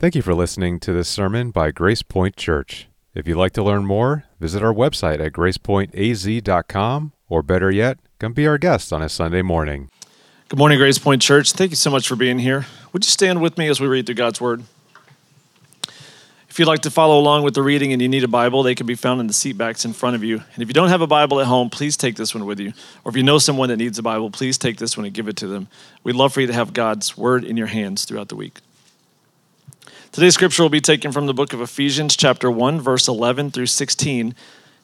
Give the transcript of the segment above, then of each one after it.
Thank you for listening to this sermon by Grace Point Church. If you'd like to learn more, visit our website at gracepointaz.com, or better yet, come be our guest on a Sunday morning. Good morning, Grace Point Church. Thank you so much for being here. Would you stand with me as we read through God's Word? If you'd like to follow along with the reading and you need a Bible, they can be found in the seat backs in front of you. And if you don't have a Bible at home, please take this one with you. Or if you know someone that needs a Bible, please take this one and give it to them. We'd love for you to have God's Word in your hands throughout the week. Today's scripture will be taken from the book of Ephesians, chapter 1, verse 11 through 16,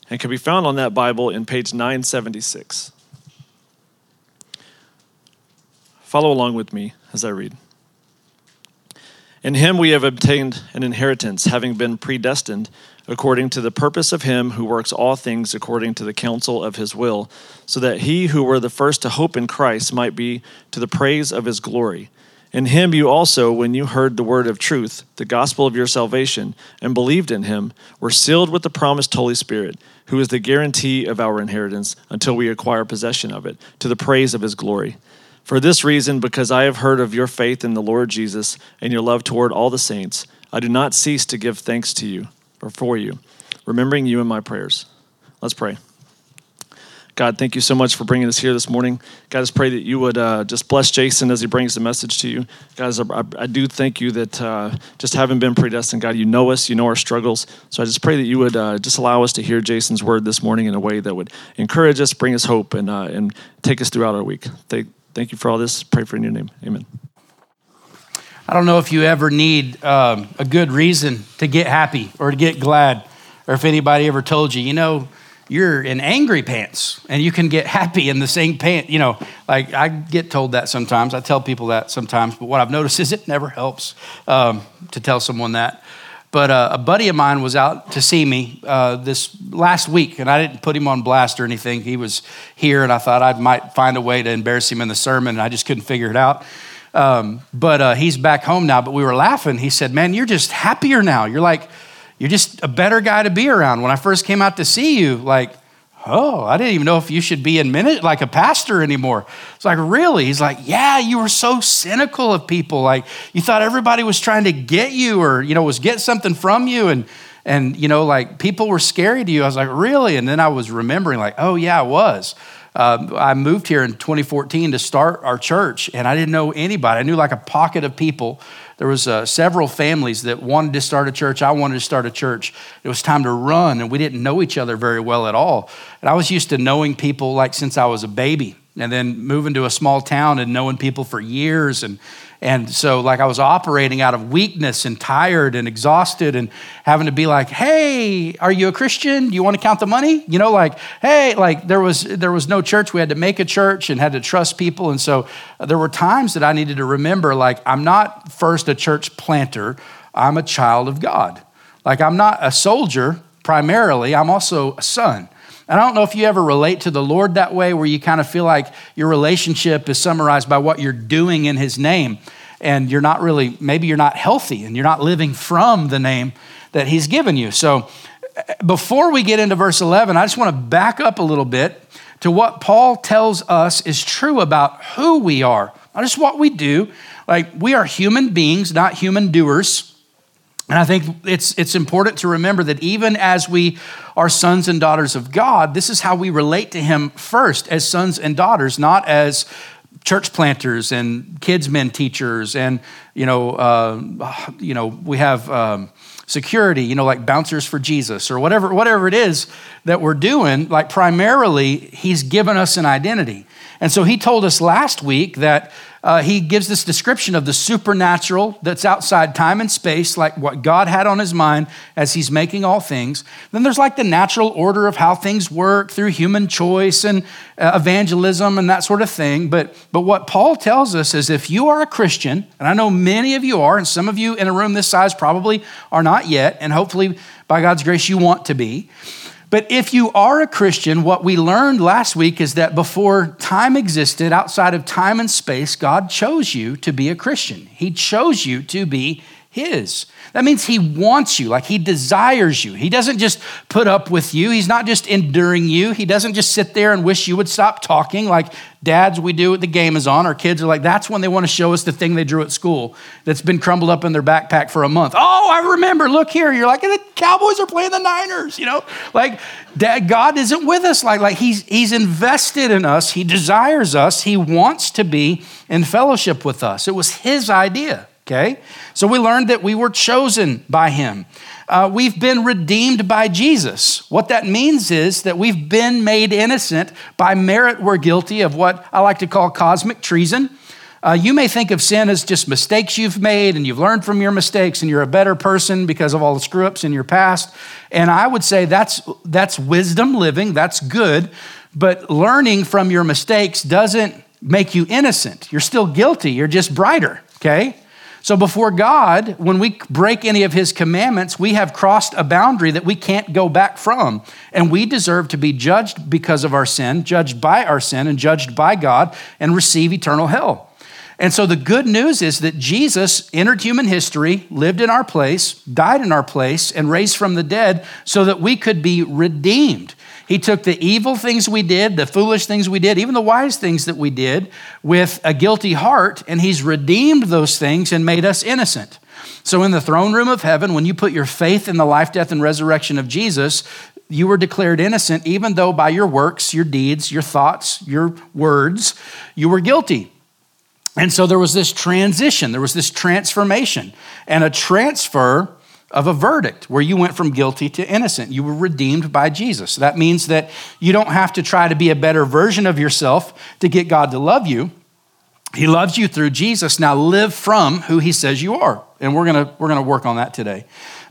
and can be found on that Bible in page 976. Follow along with me as I read. In him we have obtained an inheritance, having been predestined according to the purpose of him who works all things according to the counsel of his will, so that he who were the first to hope in Christ might be to the praise of his glory. In him you also, when you heard the word of truth, the gospel of your salvation, and believed in him, were sealed with the promised Holy Spirit, who is the guarantee of our inheritance until we acquire possession of it, to the praise of his glory. For this reason, because I have heard of your faith in the Lord Jesus and your love toward all the saints, I do not cease to give thanks to you or for you, remembering you in my prayers. Let's pray. God, thank you so much for bringing us here this morning. God, just pray that you would uh, just bless Jason as he brings the message to you. God, I, I do thank you that uh, just having been predestined, God, you know us, you know our struggles. So I just pray that you would uh, just allow us to hear Jason's word this morning in a way that would encourage us, bring us hope, and, uh, and take us throughout our week. Thank, thank you for all this. Pray for in your name. Amen. I don't know if you ever need um, a good reason to get happy or to get glad, or if anybody ever told you, you know, you're in angry pants and you can get happy in the same pant. You know, like I get told that sometimes. I tell people that sometimes, but what I've noticed is it never helps um, to tell someone that. But uh, a buddy of mine was out to see me uh, this last week, and I didn't put him on blast or anything. He was here, and I thought I might find a way to embarrass him in the sermon, and I just couldn't figure it out. Um, but uh, he's back home now. But we were laughing. He said, "Man, you're just happier now. You're like." You're just a better guy to be around. When I first came out to see you, like, oh, I didn't even know if you should be in minute like a pastor anymore. It's like, really? He's like, yeah, you were so cynical of people. Like you thought everybody was trying to get you or, you know, was get something from you. And, and, you know, like people were scary to you. I was like, really? And then I was remembering like, oh yeah, I was. Uh, I moved here in 2014 to start our church, and I didn't know anybody. I knew like a pocket of people there was uh, several families that wanted to start a church. I wanted to start a church. It was time to run and we didn't know each other very well at all. And i was used to knowing people like since i was a baby and then moving to a small town and knowing people for years and and so, like, I was operating out of weakness and tired and exhausted and having to be like, hey, are you a Christian? Do you want to count the money? You know, like, hey, like, there was, there was no church. We had to make a church and had to trust people. And so, there were times that I needed to remember, like, I'm not first a church planter, I'm a child of God. Like, I'm not a soldier primarily, I'm also a son. And I don't know if you ever relate to the Lord that way, where you kind of feel like your relationship is summarized by what you're doing in His name. And you're not really, maybe you're not healthy and you're not living from the name that He's given you. So before we get into verse 11, I just want to back up a little bit to what Paul tells us is true about who we are, not just what we do. Like, we are human beings, not human doers. And I think it's, it's important to remember that even as we are sons and daughters of God, this is how we relate to Him first as sons and daughters, not as church planters and kids men teachers and you know uh, you know we have um, security you know like bouncers for jesus or whatever whatever it is that we're doing like primarily he's given us an identity and so he told us last week that uh, he gives this description of the supernatural that's outside time and space, like what God had on his mind as he's making all things. Then there's like the natural order of how things work through human choice and uh, evangelism and that sort of thing. But, but what Paul tells us is if you are a Christian, and I know many of you are, and some of you in a room this size probably are not yet, and hopefully by God's grace you want to be. But if you are a Christian, what we learned last week is that before time existed, outside of time and space, God chose you to be a Christian. He chose you to be his. That means he wants you, like he desires you. He doesn't just put up with you, he's not just enduring you. He doesn't just sit there and wish you would stop talking like dads we do the game is on. Our kids are like, that's when they want to show us the thing they drew at school that's been crumbled up in their backpack for a month. Oh, I remember, look here. You're like, the Cowboys are playing the Niners, you know? Like, Dad, God isn't with us. Like, like he's, he's invested in us, He desires us, He wants to be in fellowship with us. It was His idea. Okay? So we learned that we were chosen by him. Uh, we've been redeemed by Jesus. What that means is that we've been made innocent by merit we're guilty of what I like to call cosmic treason. Uh, you may think of sin as just mistakes you've made and you've learned from your mistakes and you're a better person because of all the screw ups in your past. And I would say that's, that's wisdom living, that's good. But learning from your mistakes doesn't make you innocent. You're still guilty, you're just brighter, okay? So before God, when we break any of his commandments, we have crossed a boundary that we can't go back from. And we deserve to be judged because of our sin, judged by our sin, and judged by God, and receive eternal hell. And so the good news is that Jesus entered human history, lived in our place, died in our place, and raised from the dead so that we could be redeemed. He took the evil things we did, the foolish things we did, even the wise things that we did with a guilty heart, and He's redeemed those things and made us innocent. So, in the throne room of heaven, when you put your faith in the life, death, and resurrection of Jesus, you were declared innocent, even though by your works, your deeds, your thoughts, your words, you were guilty. And so there was this transition, there was this transformation, and a transfer of a verdict where you went from guilty to innocent. You were redeemed by Jesus. That means that you don't have to try to be a better version of yourself to get God to love you. He loves you through Jesus. Now live from who he says you are. And we're going to we're going to work on that today.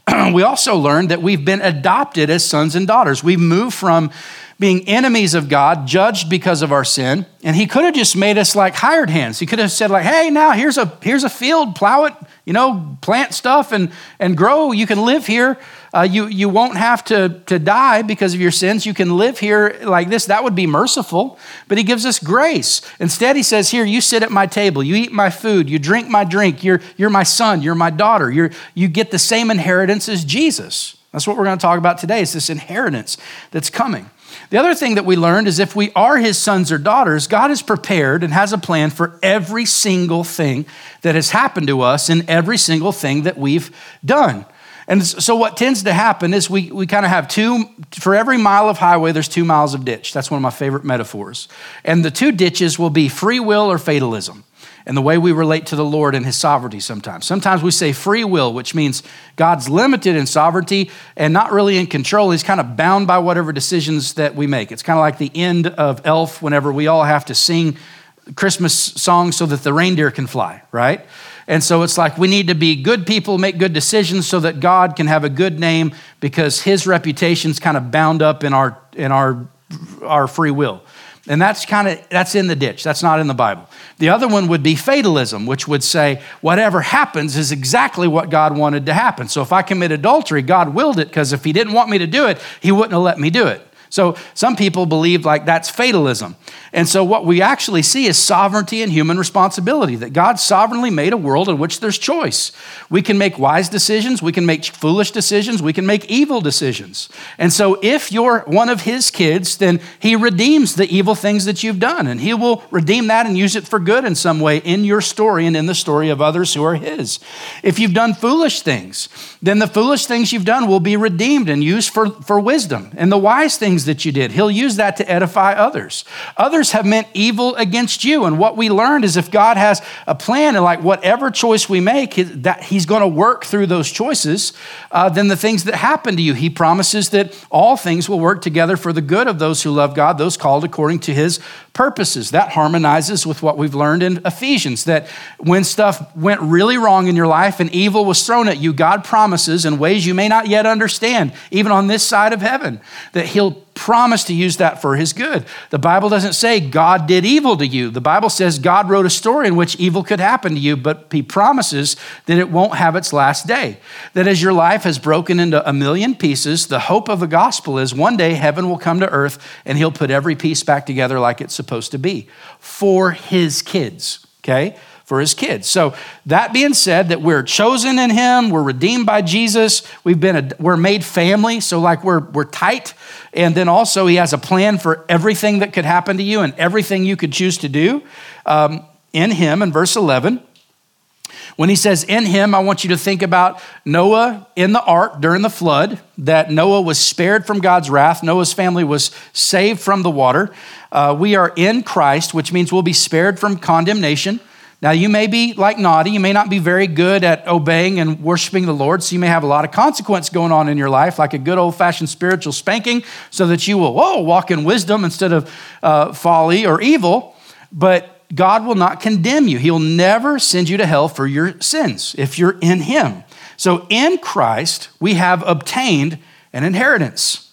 we also learned that we've been adopted as sons and daughters. We've moved from being enemies of God, judged because of our sin. And he could have just made us like hired hands. He could have said, like, hey, now here's a here's a field, plow it, you know, plant stuff and and grow. You can live here. Uh, you you won't have to to die because of your sins. You can live here like this. That would be merciful. But he gives us grace. Instead, he says, here, you sit at my table, you eat my food, you drink my drink. You're you're my son, you're my daughter. You're you get the same inheritance as Jesus. That's what we're going to talk about today. Is this inheritance that's coming. The other thing that we learned is if we are his sons or daughters, God is prepared and has a plan for every single thing that has happened to us and every single thing that we've done. And so, what tends to happen is we, we kind of have two, for every mile of highway, there's two miles of ditch. That's one of my favorite metaphors. And the two ditches will be free will or fatalism and the way we relate to the Lord and his sovereignty sometimes. Sometimes we say free will, which means God's limited in sovereignty and not really in control. He's kind of bound by whatever decisions that we make. It's kind of like the end of Elf whenever we all have to sing Christmas songs so that the reindeer can fly, right? And so it's like we need to be good people, make good decisions so that God can have a good name because his reputation's kind of bound up in our in our our free will. And that's kind of that's in the ditch. That's not in the Bible. The other one would be fatalism, which would say whatever happens is exactly what God wanted to happen. So if I commit adultery, God willed it because if he didn't want me to do it, he wouldn't have let me do it. So some people believe like that's fatalism. And so what we actually see is sovereignty and human responsibility that God sovereignly made a world in which there's choice. We can make wise decisions, we can make foolish decisions, we can make evil decisions. And so if you're one of his kids, then he redeems the evil things that you've done and he will redeem that and use it for good in some way in your story and in the story of others who are his. If you've done foolish things, then the foolish things you've done will be redeemed and used for, for wisdom. And the wise things that you did, he'll use that to edify others. Others others have meant evil against you. And what we learned is if God has a plan and like whatever choice we make, that He's going to work through those choices, uh, then the things that happen to you, He promises that all things will work together for the good of those who love God, those called according to His purposes. That harmonizes with what we've learned in Ephesians that when stuff went really wrong in your life and evil was thrown at you, God promises in ways you may not yet understand, even on this side of heaven, that He'll promise to use that for his good. The Bible doesn't say God did evil to you. The Bible says God wrote a story in which evil could happen to you, but he promises that it won't have its last day. That as your life has broken into a million pieces, the hope of the gospel is one day heaven will come to earth and he'll put every piece back together like it's supposed to be for his kids, okay? For his kids. So that being said, that we're chosen in him, we're redeemed by Jesus, we've been a, we're made family, so like we're we're tight. And then also he has a plan for everything that could happen to you and everything you could choose to do um, in him. In verse 11, when he says in him, I want you to think about Noah in the ark during the flood, that Noah was spared from God's wrath. Noah's family was saved from the water. Uh, we are in Christ, which means we'll be spared from condemnation. Now, you may be like naughty. You may not be very good at obeying and worshiping the Lord, so you may have a lot of consequence going on in your life, like a good old fashioned spiritual spanking, so that you will, whoa, walk in wisdom instead of uh, folly or evil. But God will not condemn you. He'll never send you to hell for your sins if you're in Him. So in Christ, we have obtained an inheritance.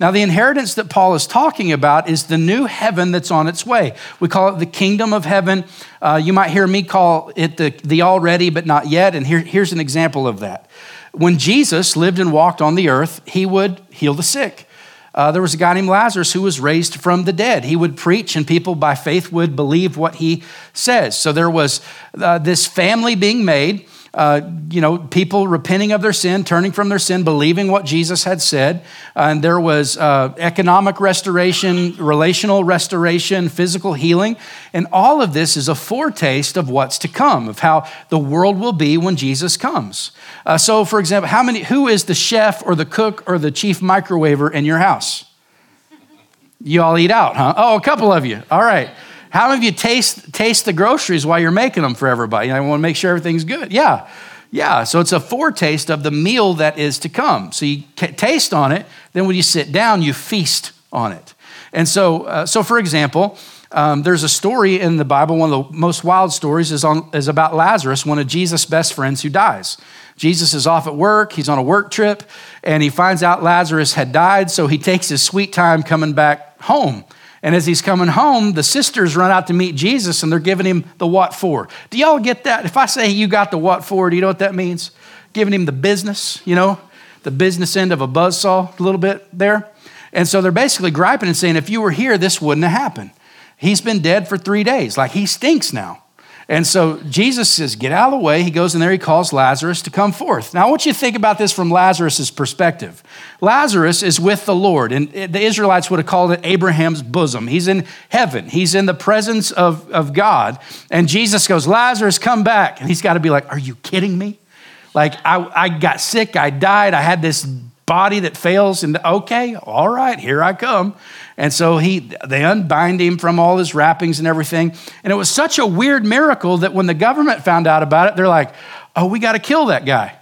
Now, the inheritance that Paul is talking about is the new heaven that's on its way. We call it the kingdom of heaven. Uh, you might hear me call it the, the already but not yet. And here, here's an example of that. When Jesus lived and walked on the earth, he would heal the sick. Uh, there was a guy named Lazarus who was raised from the dead. He would preach, and people by faith would believe what he says. So there was uh, this family being made uh, you know, people repenting of their sin, turning from their sin, believing what Jesus had said. and there was uh, economic restoration, relational restoration, physical healing. And all of this is a foretaste of what's to come, of how the world will be when Jesus comes. Uh, so, for example, how many, who is the chef or the cook or the chief microwaver in your house? You all eat out, huh? Oh, a couple of you. All right. How many of you taste, taste the groceries while you're making them for everybody? I want to make sure everything's good. Yeah. Yeah. So it's a foretaste of the meal that is to come. So you taste on it. Then when you sit down, you feast on it. And so, uh, so for example, um, there's a story in the Bible, one of the most wild stories is, on, is about Lazarus, one of Jesus' best friends who dies. Jesus is off at work, he's on a work trip, and he finds out Lazarus had died, so he takes his sweet time coming back home. And as he's coming home, the sisters run out to meet Jesus and they're giving him the what for. Do y'all get that? If I say you got the what for, do you know what that means? Giving him the business, you know, the business end of a buzz saw a little bit there. And so they're basically griping and saying, if you were here, this wouldn't have happened. He's been dead for three days. Like he stinks now. And so Jesus says, Get out of the way. He goes in there, he calls Lazarus to come forth. Now, I want you to think about this from Lazarus' perspective. Lazarus is with the Lord, and the Israelites would have called it Abraham's bosom. He's in heaven, he's in the presence of, of God. And Jesus goes, Lazarus, come back. And he's got to be like, Are you kidding me? Like, I, I got sick, I died, I had this body that fails, and okay, all right, here I come. And so he, they unbind him from all his wrappings and everything. And it was such a weird miracle that when the government found out about it, they're like, oh, we got to kill that guy.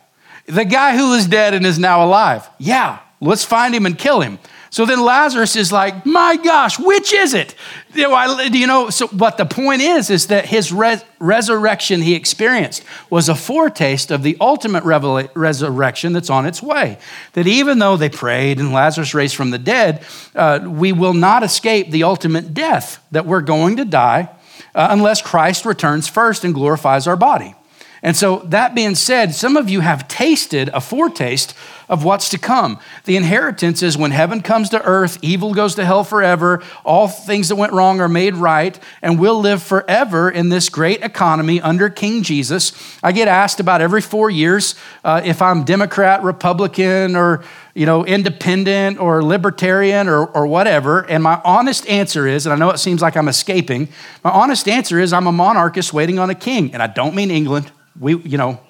The guy who is dead and is now alive. Yeah, let's find him and kill him. So then Lazarus is like, my gosh, which is it? You know, I, you know so what the point is, is that his res- resurrection he experienced was a foretaste of the ultimate revela- resurrection that's on its way. That even though they prayed and Lazarus raised from the dead, uh, we will not escape the ultimate death, that we're going to die uh, unless Christ returns first and glorifies our body. And so, that being said, some of you have tasted a foretaste of what's to come. The inheritance is when heaven comes to earth, evil goes to hell forever, all things that went wrong are made right, and we'll live forever in this great economy under King Jesus. I get asked about every four years uh, if I'm Democrat, Republican, or you know, independent or libertarian or, or whatever. And my honest answer is, and I know it seems like I'm escaping, my honest answer is I'm a monarchist waiting on a king. And I don't mean England. We, you know,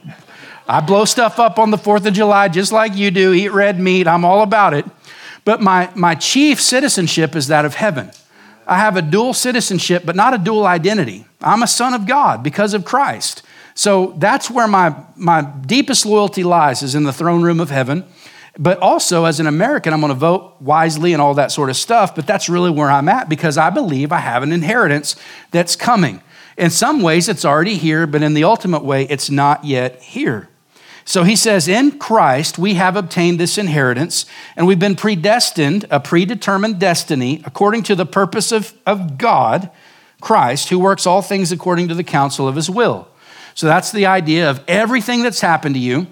I blow stuff up on the 4th of July just like you do, eat red meat, I'm all about it. But my, my chief citizenship is that of heaven. I have a dual citizenship, but not a dual identity. I'm a son of God because of Christ. So that's where my, my deepest loyalty lies, is in the throne room of heaven. But also, as an American, I'm going to vote wisely and all that sort of stuff. But that's really where I'm at because I believe I have an inheritance that's coming. In some ways, it's already here, but in the ultimate way, it's not yet here. So he says, In Christ, we have obtained this inheritance, and we've been predestined, a predetermined destiny, according to the purpose of, of God, Christ, who works all things according to the counsel of his will. So that's the idea of everything that's happened to you.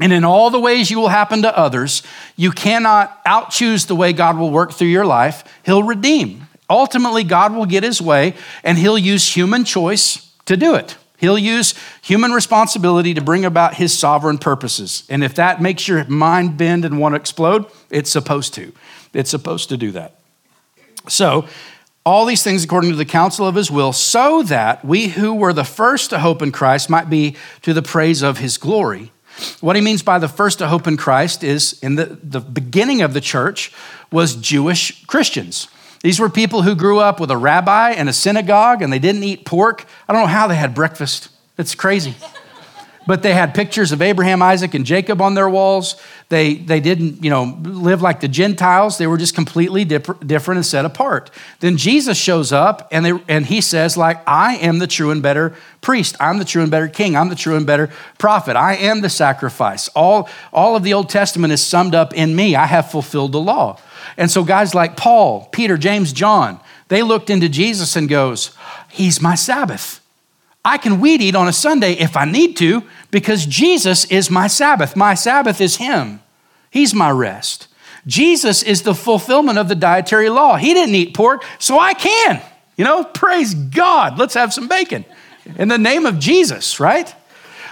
And in all the ways you will happen to others, you cannot outchoose the way God will work through your life. He'll redeem. Ultimately, God will get his way, and he'll use human choice to do it. He'll use human responsibility to bring about his sovereign purposes. And if that makes your mind bend and want to explode, it's supposed to. It's supposed to do that. So, all these things according to the counsel of his will, so that we who were the first to hope in Christ might be to the praise of his glory. What he means by the first to hope in Christ is in the, the beginning of the church was Jewish Christians. These were people who grew up with a rabbi and a synagogue and they didn't eat pork. I don't know how they had breakfast. It's crazy but they had pictures of Abraham, Isaac, and Jacob on their walls. They, they didn't, you know, live like the Gentiles. They were just completely dip- different and set apart. Then Jesus shows up and, they, and he says, like, I am the true and better priest. I'm the true and better king. I'm the true and better prophet. I am the sacrifice. All, all of the Old Testament is summed up in me. I have fulfilled the law. And so guys like Paul, Peter, James, John, they looked into Jesus and goes, he's my Sabbath. I can weed eat on a Sunday if I need to because Jesus is my Sabbath. My Sabbath is Him, He's my rest. Jesus is the fulfillment of the dietary law. He didn't eat pork, so I can. You know, praise God. Let's have some bacon in the name of Jesus, right?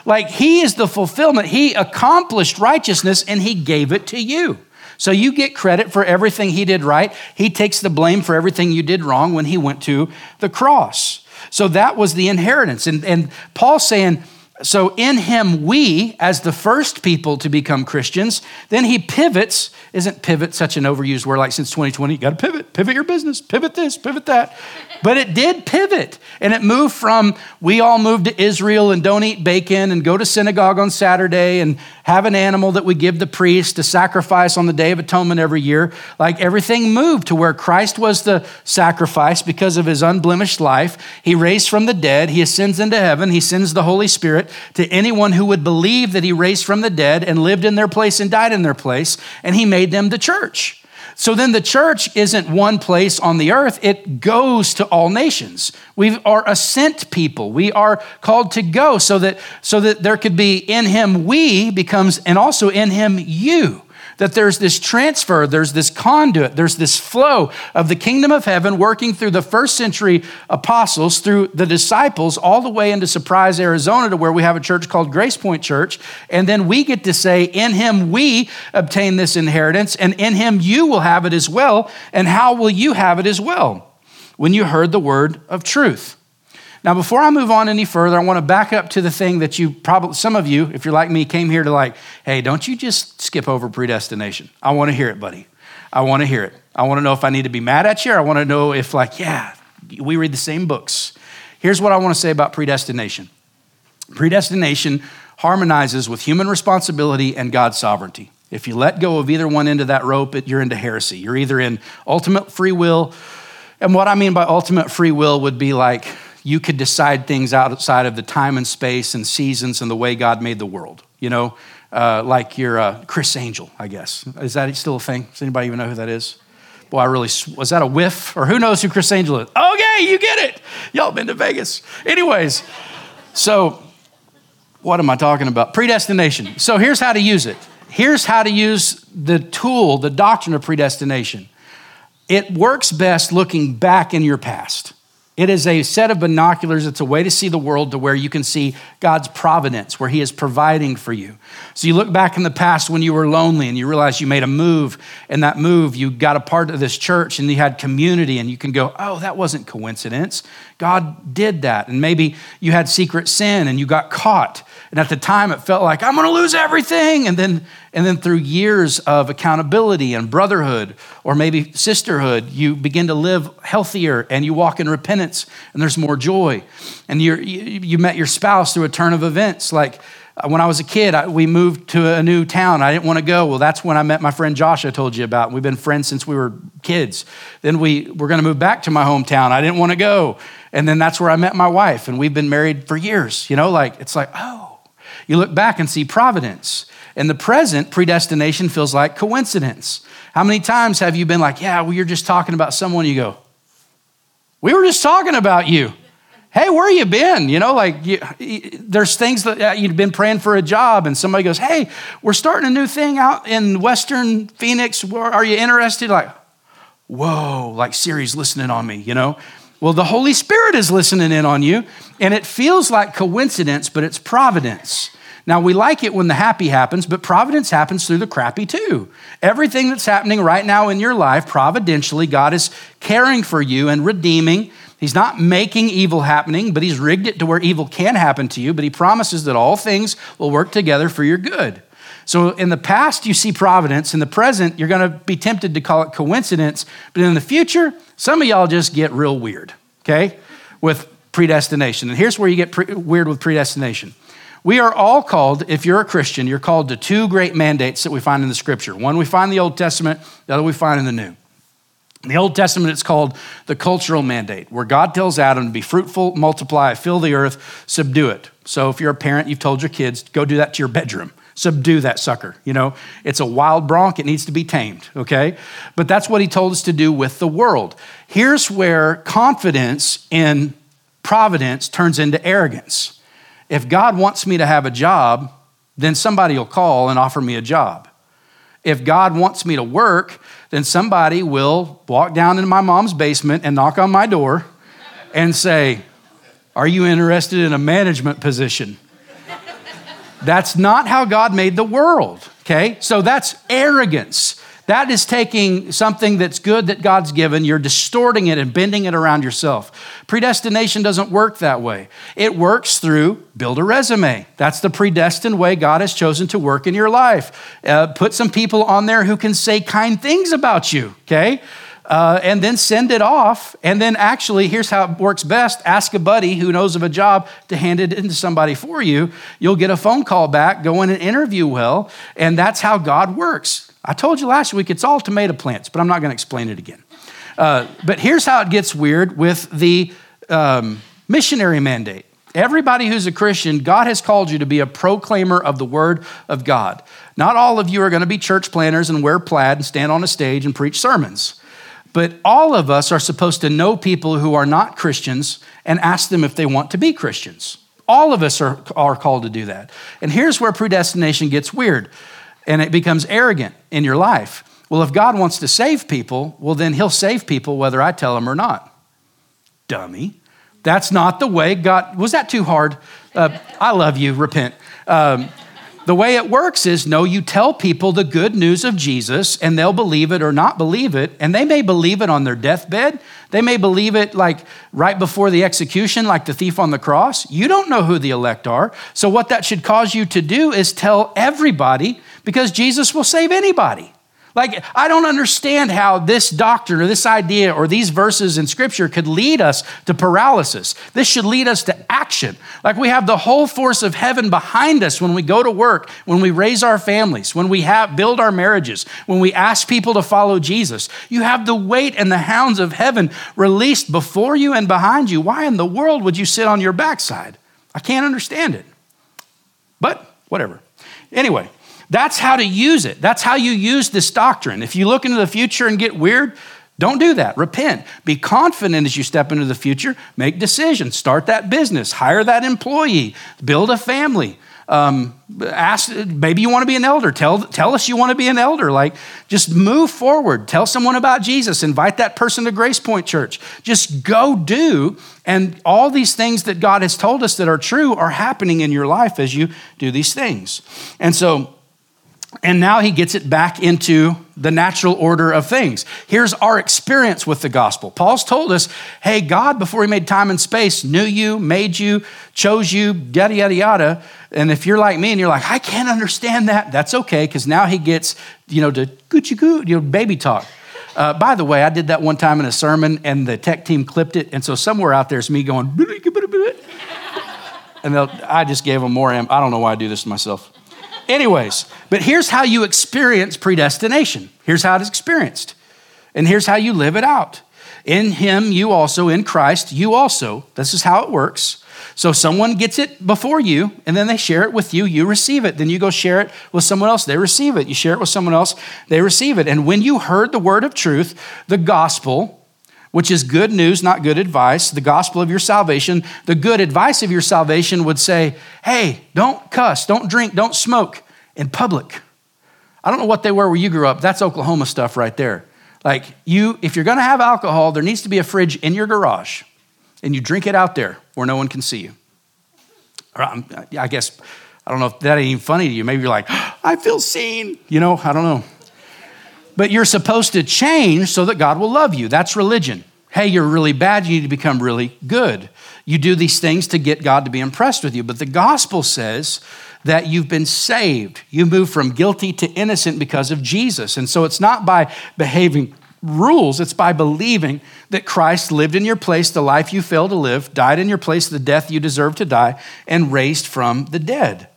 Like He is the fulfillment. He accomplished righteousness and He gave it to you. So you get credit for everything He did right. He takes the blame for everything you did wrong when He went to the cross. So that was the inheritance. And, and Paul's saying, so in him, we, as the first people to become Christians, then he pivots. Isn't pivot such an overused word like since 2020? You got to pivot, pivot your business, pivot this, pivot that. But it did pivot. And it moved from we all moved to Israel and don't eat bacon and go to synagogue on Saturday and have an animal that we give the priest to sacrifice on the Day of Atonement every year. Like everything moved to where Christ was the sacrifice because of his unblemished life. He raised from the dead, he ascends into heaven, he sends the Holy Spirit to anyone who would believe that he raised from the dead and lived in their place and died in their place, and he made them the church. So then the church isn't one place on the earth, it goes to all nations. We are a sent people. We are called to go so that so that there could be in him we becomes and also in him you that there's this transfer, there's this conduit, there's this flow of the kingdom of heaven working through the first century apostles, through the disciples, all the way into Surprise, Arizona, to where we have a church called Grace Point Church. And then we get to say, In him we obtain this inheritance, and in him you will have it as well. And how will you have it as well? When you heard the word of truth. Now, before I move on any further, I want to back up to the thing that you probably, some of you, if you're like me, came here to like, hey, don't you just skip over predestination. I want to hear it, buddy. I want to hear it. I want to know if I need to be mad at you, or I want to know if, like, yeah, we read the same books. Here's what I want to say about predestination predestination harmonizes with human responsibility and God's sovereignty. If you let go of either one end of that rope, you're into heresy. You're either in ultimate free will, and what I mean by ultimate free will would be like, you could decide things outside of the time and space and seasons and the way God made the world. You know, uh, like your uh, Criss Angel, I guess. Is that still a thing? Does anybody even know who that is? Boy, I really, was that a whiff? Or who knows who Criss Angel is? Okay, you get it. Y'all been to Vegas. Anyways, so what am I talking about? Predestination. So here's how to use it. Here's how to use the tool, the doctrine of predestination. It works best looking back in your past. It is a set of binoculars. It's a way to see the world to where you can see God's providence, where He is providing for you. So you look back in the past when you were lonely and you realize you made a move, and that move, you got a part of this church and you had community, and you can go, oh, that wasn't coincidence. God did that. And maybe you had secret sin and you got caught. And at the time, it felt like, I'm going to lose everything. And then, and then through years of accountability and brotherhood, or maybe sisterhood, you begin to live healthier and you walk in repentance and there's more joy. And you you met your spouse through a turn of events. Like uh, when I was a kid, I, we moved to a new town. I didn't want to go. Well, that's when I met my friend Josh, I told you about. We've been friends since we were kids. Then we were going to move back to my hometown. I didn't want to go. And then that's where I met my wife, and we've been married for years. You know, like it's like, oh, you look back and see providence. In the present, predestination feels like coincidence. How many times have you been like, yeah, well, you're just talking about someone, you go, we were just talking about you. Hey, where you been? You know, like you, there's things that you've been praying for a job, and somebody goes, Hey, we're starting a new thing out in Western Phoenix. Are you interested? Like, whoa, like Siri's listening on me, you know? Well, the Holy Spirit is listening in on you, and it feels like coincidence, but it's providence. Now, we like it when the happy happens, but providence happens through the crappy too. Everything that's happening right now in your life, providentially, God is caring for you and redeeming. He's not making evil happening, but He's rigged it to where evil can happen to you, but He promises that all things will work together for your good. So in the past, you see providence. In the present, you're going to be tempted to call it coincidence. But in the future, some of y'all just get real weird, okay, with predestination. And here's where you get pre- weird with predestination. We are all called, if you're a Christian, you're called to two great mandates that we find in the scripture. One we find in the Old Testament, the other we find in the New. In the Old Testament, it's called the cultural mandate, where God tells Adam to be fruitful, multiply, fill the earth, subdue it. So if you're a parent, you've told your kids, go do that to your bedroom. Subdue that sucker. You know, it's a wild bronc, it needs to be tamed, okay? But that's what he told us to do with the world. Here's where confidence in providence turns into arrogance. If God wants me to have a job, then somebody will call and offer me a job. If God wants me to work, then somebody will walk down into my mom's basement and knock on my door and say, Are you interested in a management position? That's not how God made the world, okay? So that's arrogance. That is taking something that's good that God's given, you're distorting it and bending it around yourself. Predestination doesn't work that way. It works through build a resume. That's the predestined way God has chosen to work in your life. Uh, put some people on there who can say kind things about you, okay? Uh, and then send it off. And then, actually, here's how it works best ask a buddy who knows of a job to hand it into somebody for you. You'll get a phone call back, go in and interview well. And that's how God works. I told you last week it's all tomato plants, but I'm not going to explain it again. Uh, but here's how it gets weird with the um, missionary mandate. Everybody who's a Christian, God has called you to be a proclaimer of the word of God. Not all of you are going to be church planters and wear plaid and stand on a stage and preach sermons. But all of us are supposed to know people who are not Christians and ask them if they want to be Christians. All of us are, are called to do that. And here's where predestination gets weird and it becomes arrogant in your life. Well, if God wants to save people, well, then He'll save people whether I tell them or not. Dummy. That's not the way God. Was that too hard? Uh, I love you. Repent. Um, the way it works is no, you tell people the good news of Jesus and they'll believe it or not believe it. And they may believe it on their deathbed. They may believe it like right before the execution, like the thief on the cross. You don't know who the elect are. So, what that should cause you to do is tell everybody because Jesus will save anybody. Like, I don't understand how this doctrine or this idea or these verses in scripture could lead us to paralysis. This should lead us to action. Like, we have the whole force of heaven behind us when we go to work, when we raise our families, when we have, build our marriages, when we ask people to follow Jesus. You have the weight and the hounds of heaven released before you and behind you. Why in the world would you sit on your backside? I can't understand it. But whatever. Anyway, that's how to use it. That's how you use this doctrine. If you look into the future and get weird, don't do that. Repent. Be confident as you step into the future. Make decisions. Start that business. Hire that employee. Build a family. Um, ask, maybe you want to be an elder. Tell, tell us you want to be an elder. Like, just move forward. Tell someone about Jesus. Invite that person to Grace Point Church. Just go do. And all these things that God has told us that are true are happening in your life as you do these things. And so, and now he gets it back into the natural order of things. Here's our experience with the gospel. Paul's told us, hey, God, before he made time and space, knew you, made you, chose you, yada, yada, yada. And if you're like me and you're like, I can't understand that, that's okay, because now he gets, you know, to Gucci goo, you know, baby talk. Uh, by the way, I did that one time in a sermon and the tech team clipped it. And so somewhere out there's me going, and I just gave them more. I don't know why I do this to myself. Anyways, but here's how you experience predestination. Here's how it is experienced. And here's how you live it out. In Him, you also, in Christ, you also. This is how it works. So someone gets it before you, and then they share it with you. You receive it. Then you go share it with someone else. They receive it. You share it with someone else. They receive it. And when you heard the word of truth, the gospel, which is good news, not good advice, the gospel of your salvation, the good advice of your salvation would say, hey, don't cuss, don't drink, don't smoke in public. I don't know what they were where you grew up. That's Oklahoma stuff right there. Like you, if you're gonna have alcohol, there needs to be a fridge in your garage. and you drink it out there where no one can see you. Or um, I guess, I don't know if that ain't even funny to you. Maybe you're like, I feel seen. You know, I don't know. But you're supposed to change so that God will love you. That's religion. Hey, you're really bad, you need to become really good. You do these things to get God to be impressed with you. But the gospel says that you've been saved. You move from guilty to innocent because of Jesus. And so it's not by behaving rules, it's by believing that Christ lived in your place the life you failed to live, died in your place the death you deserve to die, and raised from the dead.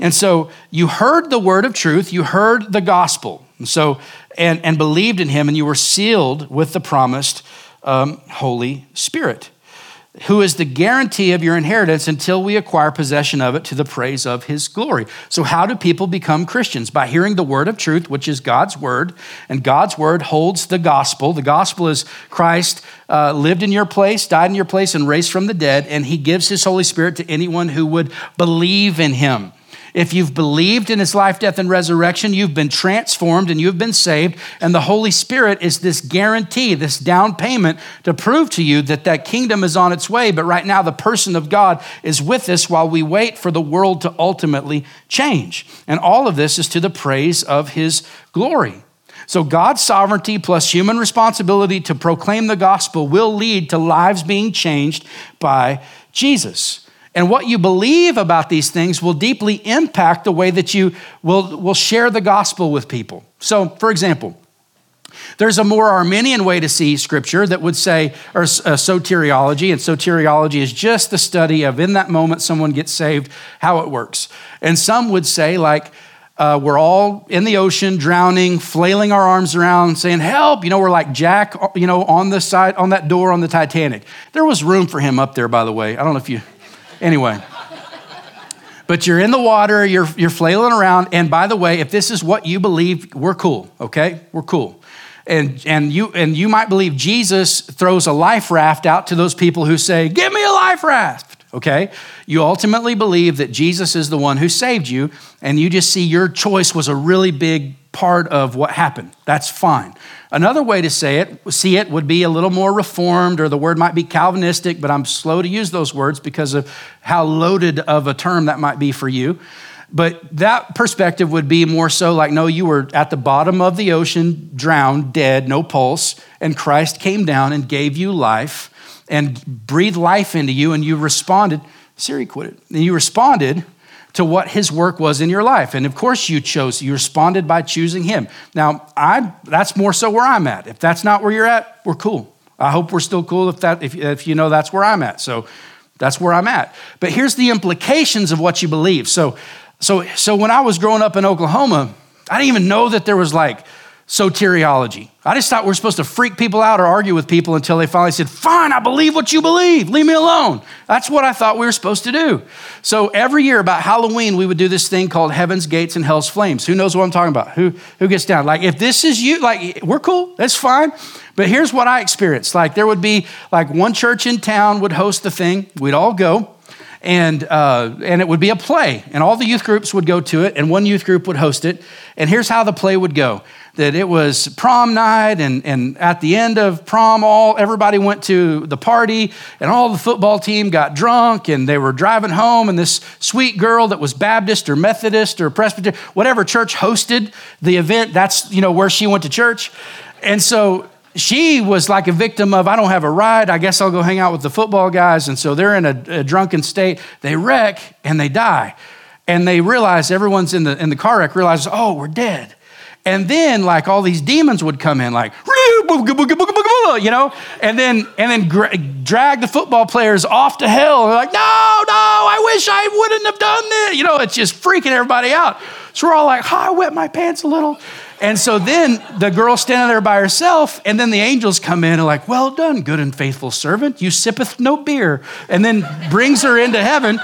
And so you heard the word of truth, you heard the gospel, and so and, and believed in him, and you were sealed with the promised um, Holy Spirit who is the guarantee of your inheritance until we acquire possession of it to the praise of his glory. So, how do people become Christians? By hearing the word of truth, which is God's word, and God's word holds the gospel. The gospel is Christ uh, lived in your place, died in your place, and raised from the dead, and he gives his Holy Spirit to anyone who would believe in him. If you've believed in his life, death, and resurrection, you've been transformed and you've been saved. And the Holy Spirit is this guarantee, this down payment to prove to you that that kingdom is on its way. But right now, the person of God is with us while we wait for the world to ultimately change. And all of this is to the praise of his glory. So, God's sovereignty plus human responsibility to proclaim the gospel will lead to lives being changed by Jesus. And what you believe about these things will deeply impact the way that you will, will share the gospel with people. So, for example, there's a more Arminian way to see scripture that would say, or uh, soteriology, and soteriology is just the study of in that moment someone gets saved, how it works. And some would say, like, uh, we're all in the ocean, drowning, flailing our arms around, saying, Help! You know, we're like Jack, you know, on the side, on that door on the Titanic. There was room for him up there, by the way. I don't know if you Anyway. But you're in the water, you're, you're flailing around. And by the way, if this is what you believe, we're cool, okay? We're cool. And, and, you, and you might believe Jesus throws a life raft out to those people who say, Give me a life raft, okay? You ultimately believe that Jesus is the one who saved you, and you just see your choice was a really big part of what happened. That's fine. Another way to say it, see it, would be a little more reformed, or the word might be Calvinistic, but I'm slow to use those words because of how loaded of a term that might be for you. But that perspective would be more so like, no, you were at the bottom of the ocean, drowned, dead, no pulse, and Christ came down and gave you life and breathed life into you, and you responded. Siri quit it. And you responded to what his work was in your life. And of course you chose, you responded by choosing him. Now, I that's more so where I'm at. If that's not where you're at, we're cool. I hope we're still cool if that if, if you know that's where I'm at. So that's where I'm at. But here's the implications of what you believe. So so so when I was growing up in Oklahoma, I didn't even know that there was like soteriology. I just thought we are supposed to freak people out or argue with people until they finally said, Fine, I believe what you believe. Leave me alone. That's what I thought we were supposed to do. So every year about Halloween, we would do this thing called Heaven's Gates and Hell's Flames. Who knows what I'm talking about? Who, who gets down? Like, if this is you, like, we're cool. That's fine. But here's what I experienced. Like, there would be, like, one church in town would host the thing. We'd all go and uh, and it would be a play, and all the youth groups would go to it, and one youth group would host it. And here's how the play would go: that it was prom night, and and at the end of prom, all everybody went to the party, and all the football team got drunk, and they were driving home, and this sweet girl that was Baptist or Methodist or Presbyterian, whatever church hosted the event, that's you know where she went to church, and so she was like a victim of, I don't have a ride. I guess I'll go hang out with the football guys. And so they're in a, a drunken state. They wreck and they die. And they realize, everyone's in the, in the car wreck realizes, oh, we're dead. And then, like, all these demons would come in, like, you know, and then and then drag the football players off to hell. They're like, no, no, I wish I wouldn't have done this. You know, it's just freaking everybody out. So we're all like, oh, I wet my pants a little. And so then the girl standing there by herself, and then the angels come in and like, well done, good and faithful servant. You sippeth no beer. And then brings her into heaven.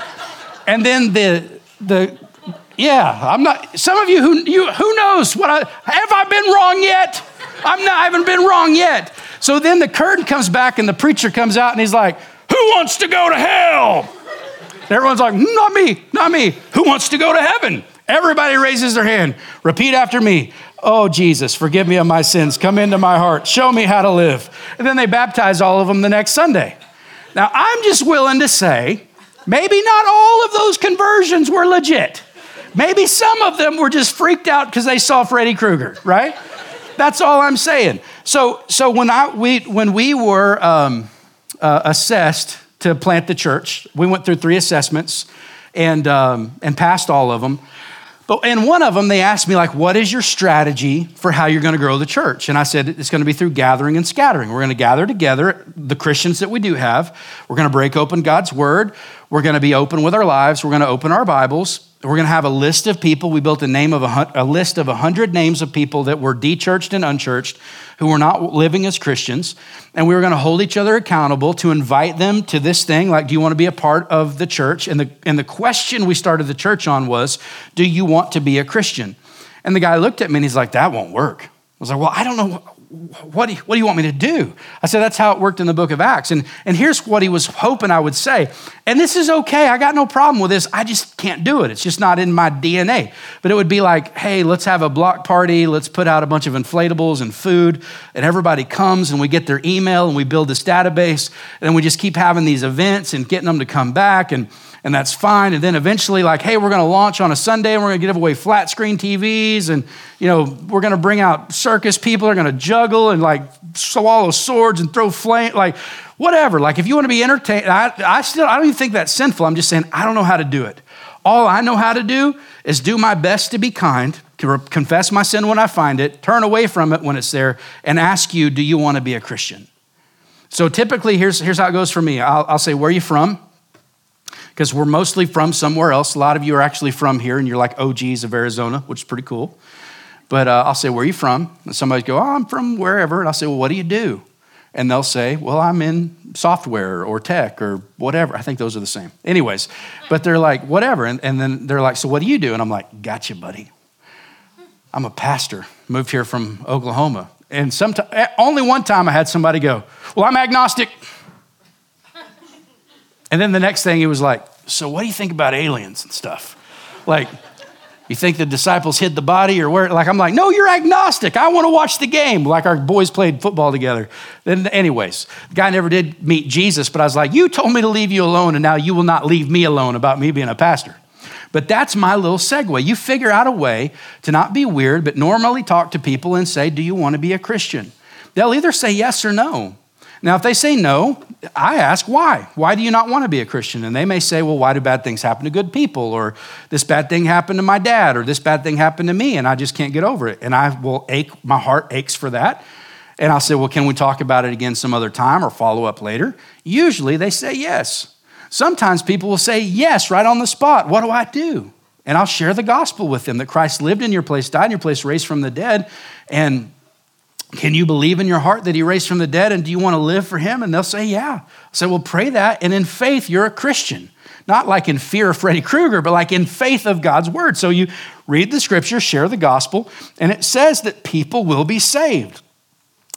And then the the yeah, I'm not some of you who you who knows what I have I been wrong yet? I'm not I haven't been wrong yet. So then the curtain comes back and the preacher comes out and he's like, Who wants to go to hell? And everyone's like, hmm, Not me, not me. Who wants to go to heaven? Everybody raises their hand. Repeat after me. Oh, Jesus, forgive me of my sins. Come into my heart. Show me how to live. And then they baptize all of them the next Sunday. Now, I'm just willing to say maybe not all of those conversions were legit. Maybe some of them were just freaked out because they saw Freddy Krueger, right? That's all I'm saying. So, so when, I, we, when we were um, uh, assessed to plant the church, we went through three assessments and, um, and passed all of them. But in one of them, they asked me, like, what is your strategy for how you're going to grow the church? And I said, it's going to be through gathering and scattering. We're going to gather together, the Christians that we do have. We're going to break open God's word. We're going to be open with our lives. We're going to open our Bibles. We're going to have a list of people. We built a name of a, a list of 100 names of people that were dechurched and unchurched who were not living as Christians. And we were going to hold each other accountable to invite them to this thing like, do you want to be a part of the church? And the, and the question we started the church on was, do you want to be a Christian? And the guy looked at me and he's like, that won't work. I was like, well, I don't know what do, you, what do you want me to do? I said, that's how it worked in the book of Acts. And, and here's what he was hoping I would say. And this is okay. I got no problem with this. I just can't do it. It's just not in my DNA. But it would be like, hey, let's have a block party. Let's put out a bunch of inflatables and food. And everybody comes and we get their email and we build this database. And we just keep having these events and getting them to come back. And and that's fine. And then eventually, like, hey, we're going to launch on a Sunday and we're going to give away flat screen TVs, and you know, we're going to bring out circus people. They're going to juggle and like swallow swords and throw flame, like whatever. Like, if you want to be entertained, I, I still I don't even think that's sinful. I'm just saying I don't know how to do it. All I know how to do is do my best to be kind, confess my sin when I find it, turn away from it when it's there, and ask you, do you want to be a Christian? So typically, here's, here's how it goes for me. I'll, I'll say, where are you from? Because we're mostly from somewhere else. A lot of you are actually from here, and you're like OGs of Arizona, which is pretty cool. But uh, I'll say, Where are you from? And somebody go, Oh, I'm from wherever. And I'll say, Well, what do you do? And they'll say, Well, I'm in software or tech or whatever. I think those are the same. Anyways, but they're like, Whatever. And, and then they're like, So what do you do? And I'm like, Gotcha, buddy. I'm a pastor, moved here from Oklahoma. And sometime, eh, only one time I had somebody go, Well, I'm agnostic. And then the next thing he was like, So what do you think about aliens and stuff? Like, you think the disciples hid the body or where? Like, I'm like, No, you're agnostic. I want to watch the game. Like our boys played football together. Then, anyways, the guy never did meet Jesus, but I was like, You told me to leave you alone, and now you will not leave me alone about me being a pastor. But that's my little segue. You figure out a way to not be weird, but normally talk to people and say, Do you want to be a Christian? They'll either say yes or no. Now, if they say no, I ask why. Why do you not want to be a Christian? And they may say, well, why do bad things happen to good people? Or this bad thing happened to my dad, or this bad thing happened to me, and I just can't get over it. And I will ache, my heart aches for that. And I'll say, well, can we talk about it again some other time or follow up later? Usually they say yes. Sometimes people will say yes right on the spot. What do I do? And I'll share the gospel with them that Christ lived in your place, died in your place, raised from the dead, and can you believe in your heart that he raised from the dead and do you want to live for him? And they'll say, Yeah. I say, Well, pray that. And in faith, you're a Christian. Not like in fear of Freddy Krueger, but like in faith of God's word. So you read the scripture, share the gospel, and it says that people will be saved.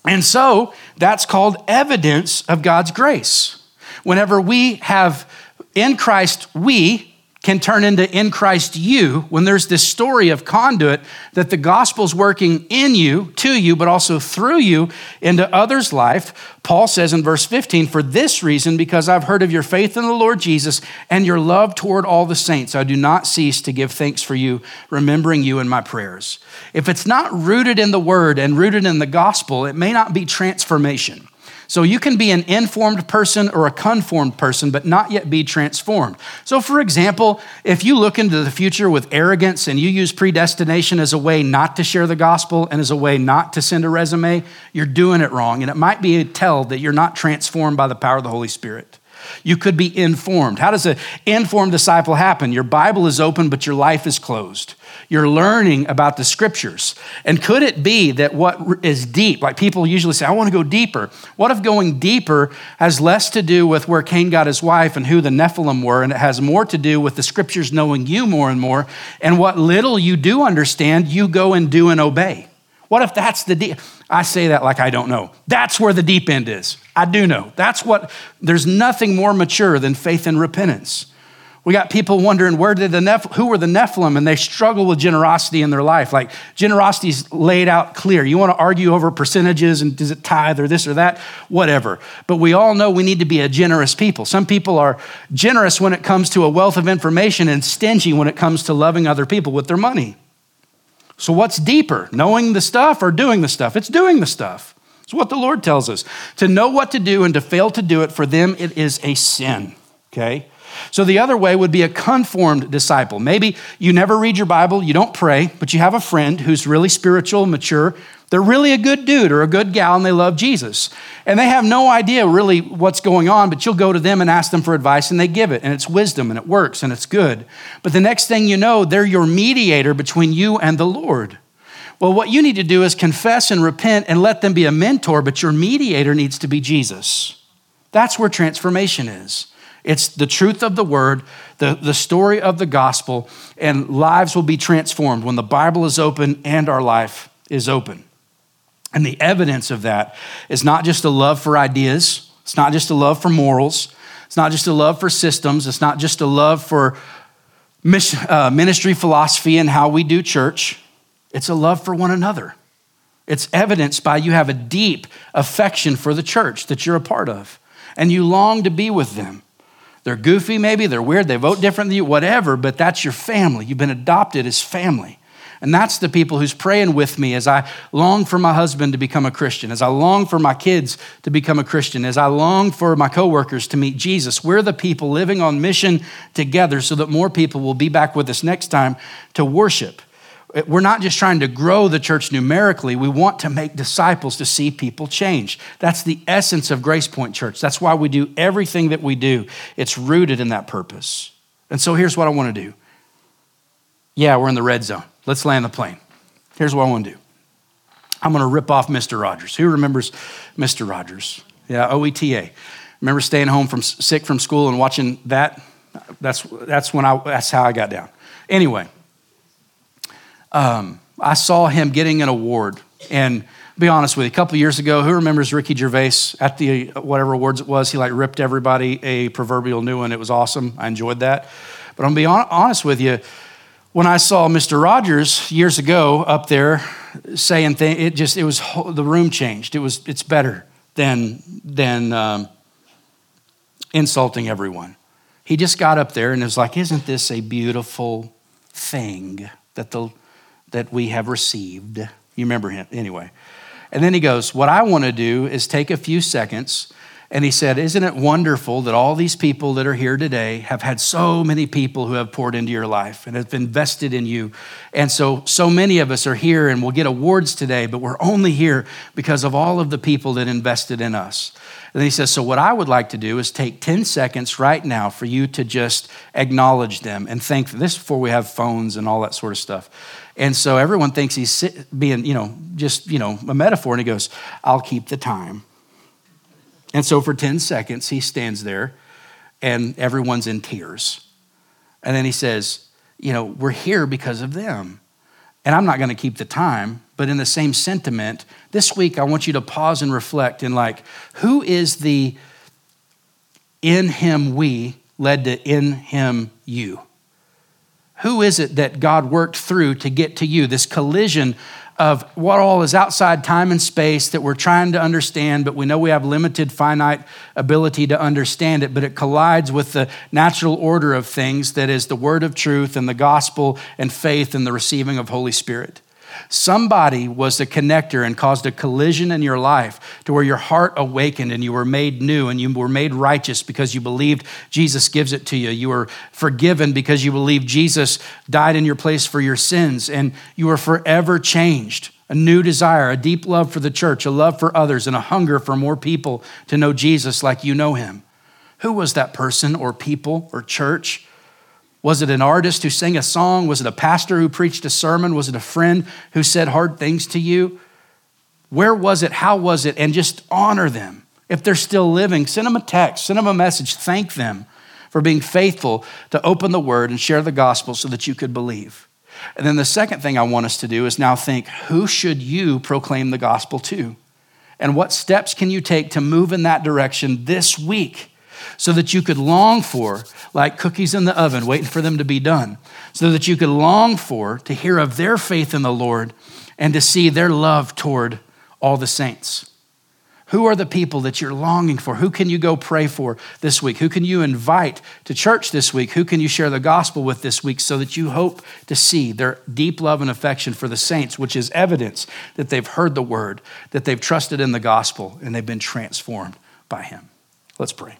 And so that's called evidence of God's grace. Whenever we have in Christ, we, can turn into in Christ you when there's this story of conduit that the gospel's working in you, to you, but also through you into others' life. Paul says in verse 15, For this reason, because I've heard of your faith in the Lord Jesus and your love toward all the saints, I do not cease to give thanks for you, remembering you in my prayers. If it's not rooted in the word and rooted in the gospel, it may not be transformation. So you can be an informed person or a conformed person, but not yet be transformed. So, for example, if you look into the future with arrogance and you use predestination as a way not to share the gospel and as a way not to send a resume, you're doing it wrong. And it might be a tell that you're not transformed by the power of the Holy Spirit. You could be informed. How does an informed disciple happen? Your Bible is open, but your life is closed. You're learning about the scriptures. And could it be that what is deep, like people usually say, I want to go deeper. What if going deeper has less to do with where Cain got his wife and who the Nephilim were, and it has more to do with the scriptures knowing you more and more, and what little you do understand, you go and do and obey? What if that's the deep? I say that like I don't know. That's where the deep end is. I do know. That's what, there's nothing more mature than faith and repentance. We got people wondering where did the Neph- who were the Nephilim, and they struggle with generosity in their life. Like generosity's laid out clear. You want to argue over percentages and does it tithe or this or that, whatever. But we all know we need to be a generous people. Some people are generous when it comes to a wealth of information and stingy when it comes to loving other people with their money. So what's deeper, knowing the stuff or doing the stuff? It's doing the stuff. It's what the Lord tells us. To know what to do and to fail to do it, for them it is a sin. Okay? So the other way would be a conformed disciple. Maybe you never read your Bible, you don't pray, but you have a friend who's really spiritual, mature. They're really a good dude or a good gal and they love Jesus. And they have no idea really what's going on, but you'll go to them and ask them for advice and they give it. And it's wisdom and it works and it's good. But the next thing you know, they're your mediator between you and the Lord. Well, what you need to do is confess and repent and let them be a mentor, but your mediator needs to be Jesus. That's where transformation is. It's the truth of the word, the, the story of the gospel, and lives will be transformed when the Bible is open and our life is open. And the evidence of that is not just a love for ideas, it's not just a love for morals, it's not just a love for systems, it's not just a love for uh, ministry philosophy and how we do church, it's a love for one another. It's evidenced by you have a deep affection for the church that you're a part of, and you long to be with them. They're goofy, maybe, they're weird, they vote different than you, whatever, but that's your family. You've been adopted as family. And that's the people who's praying with me as I long for my husband to become a Christian, as I long for my kids to become a Christian, as I long for my coworkers to meet Jesus. We're the people living on mission together so that more people will be back with us next time to worship. We're not just trying to grow the church numerically, we want to make disciples to see people change. That's the essence of Grace Point Church. That's why we do everything that we do, it's rooted in that purpose. And so here's what I want to do. Yeah, we're in the red zone. Let's land the plane. Here's what I want to do I'm going to rip off Mr. Rogers. Who remembers Mr. Rogers? Yeah, OETA. Remember staying home from sick from school and watching that? That's, that's when I, that's how I got down. Anyway, um, I saw him getting an award. And be honest with you, a couple years ago, who remembers Ricky Gervais at the whatever awards it was? He like ripped everybody a proverbial new one. It was awesome. I enjoyed that. But I'm gonna be honest with you. When I saw Mr. Rogers years ago up there saying things, it just it was the room changed. It was it's better than than um, insulting everyone. He just got up there and was like, "Isn't this a beautiful thing that the that we have received. You remember him, anyway. And then he goes, What I want to do is take a few seconds. And he said, Isn't it wonderful that all these people that are here today have had so many people who have poured into your life and have invested in you? And so, so many of us are here and we'll get awards today, but we're only here because of all of the people that invested in us. And he says, So, what I would like to do is take 10 seconds right now for you to just acknowledge them and thank them. This before we have phones and all that sort of stuff. And so everyone thinks he's being, you know, just, you know, a metaphor. And he goes, I'll keep the time. And so for 10 seconds, he stands there and everyone's in tears. And then he says, You know, we're here because of them. And I'm not going to keep the time, but in the same sentiment, this week I want you to pause and reflect in like, who is the in him we led to in him you? Who is it that God worked through to get to you? This collision of what all is outside time and space that we're trying to understand, but we know we have limited, finite ability to understand it, but it collides with the natural order of things that is the word of truth and the gospel and faith and the receiving of Holy Spirit. Somebody was the connector and caused a collision in your life to where your heart awakened and you were made new and you were made righteous because you believed Jesus gives it to you. You were forgiven because you believed Jesus died in your place for your sins and you were forever changed. A new desire, a deep love for the church, a love for others, and a hunger for more people to know Jesus like you know him. Who was that person or people or church? Was it an artist who sang a song? Was it a pastor who preached a sermon? Was it a friend who said hard things to you? Where was it? How was it? And just honor them. If they're still living, send them a text, send them a message, thank them for being faithful to open the word and share the gospel so that you could believe. And then the second thing I want us to do is now think who should you proclaim the gospel to? And what steps can you take to move in that direction this week? So that you could long for, like cookies in the oven, waiting for them to be done, so that you could long for to hear of their faith in the Lord and to see their love toward all the saints. Who are the people that you're longing for? Who can you go pray for this week? Who can you invite to church this week? Who can you share the gospel with this week so that you hope to see their deep love and affection for the saints, which is evidence that they've heard the word, that they've trusted in the gospel, and they've been transformed by him? Let's pray.